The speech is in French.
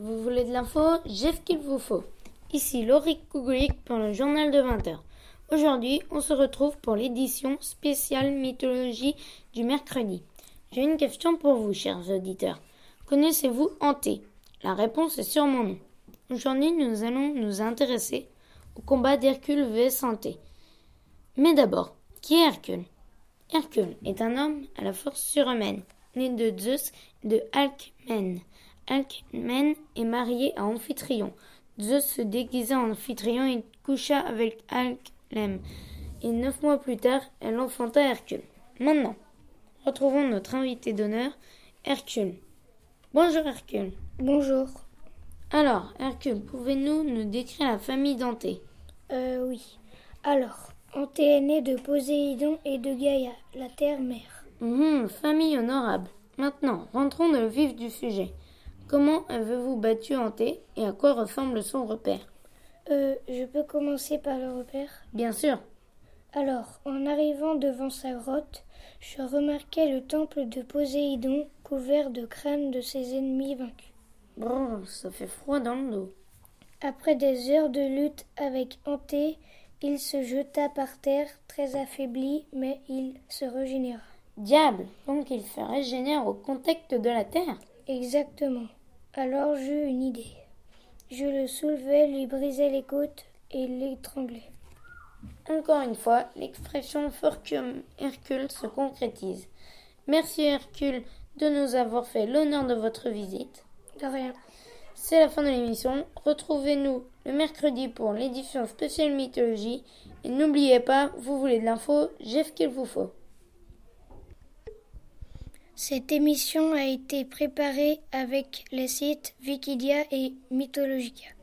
Vous voulez de l'info? J'ai ce qu'il vous faut. Ici Laurie Kugulik pour le journal de 20h. Aujourd'hui, on se retrouve pour l'édition spéciale mythologie du mercredi. J'ai une question pour vous, chers auditeurs. Connaissez-vous Hanté? La réponse est sûrement non. Aujourd'hui, nous allons nous intéresser au combat d'Hercule vs Hanté. Mais d'abord, qui est Hercule? Hercule est un homme à la force surhumaine, né de Zeus et de Alcmène. Alcmène est marié à Amphitryon. Zeus se déguisa en Amphitryon et coucha avec Alcmène. Et neuf mois plus tard, elle enfanta Hercule. Maintenant, retrouvons notre invité d'honneur, Hercule. Bonjour Hercule. Bonjour. Alors, Hercule, pouvez-nous nous décrire la famille d'Anté? Euh, oui. Alors, Anté est né de Poséidon et de Gaïa, la terre-mère. Hum, famille honorable. Maintenant, rentrons dans le vif du sujet. Comment avez-vous battu Hanté et à quoi ressemble son repère? Euh, je peux commencer par le repère? Bien sûr. Alors, en arrivant devant sa grotte, je remarquai le temple de Poséidon couvert de crânes de ses ennemis vaincus. Brrr, ça fait froid dans le dos. Après des heures de lutte avec Hanté, il se jeta par terre, très affaibli, mais il se régénéra. Diable, donc il se régénère au contact de la terre? Exactement. Alors j'eus une idée. Je le soulevai, lui brisai les côtes et l'étranglai. Encore une fois, l'expression Hercule se concrétise. Merci Hercule de nous avoir fait l'honneur de votre visite. De rien. C'est la fin de l'émission. Retrouvez-nous le mercredi pour l'édition spéciale mythologie. Et n'oubliez pas, vous voulez de l'info, j'ai ce qu'il vous faut. Cette émission a été préparée avec les sites Wikidia et Mythologica.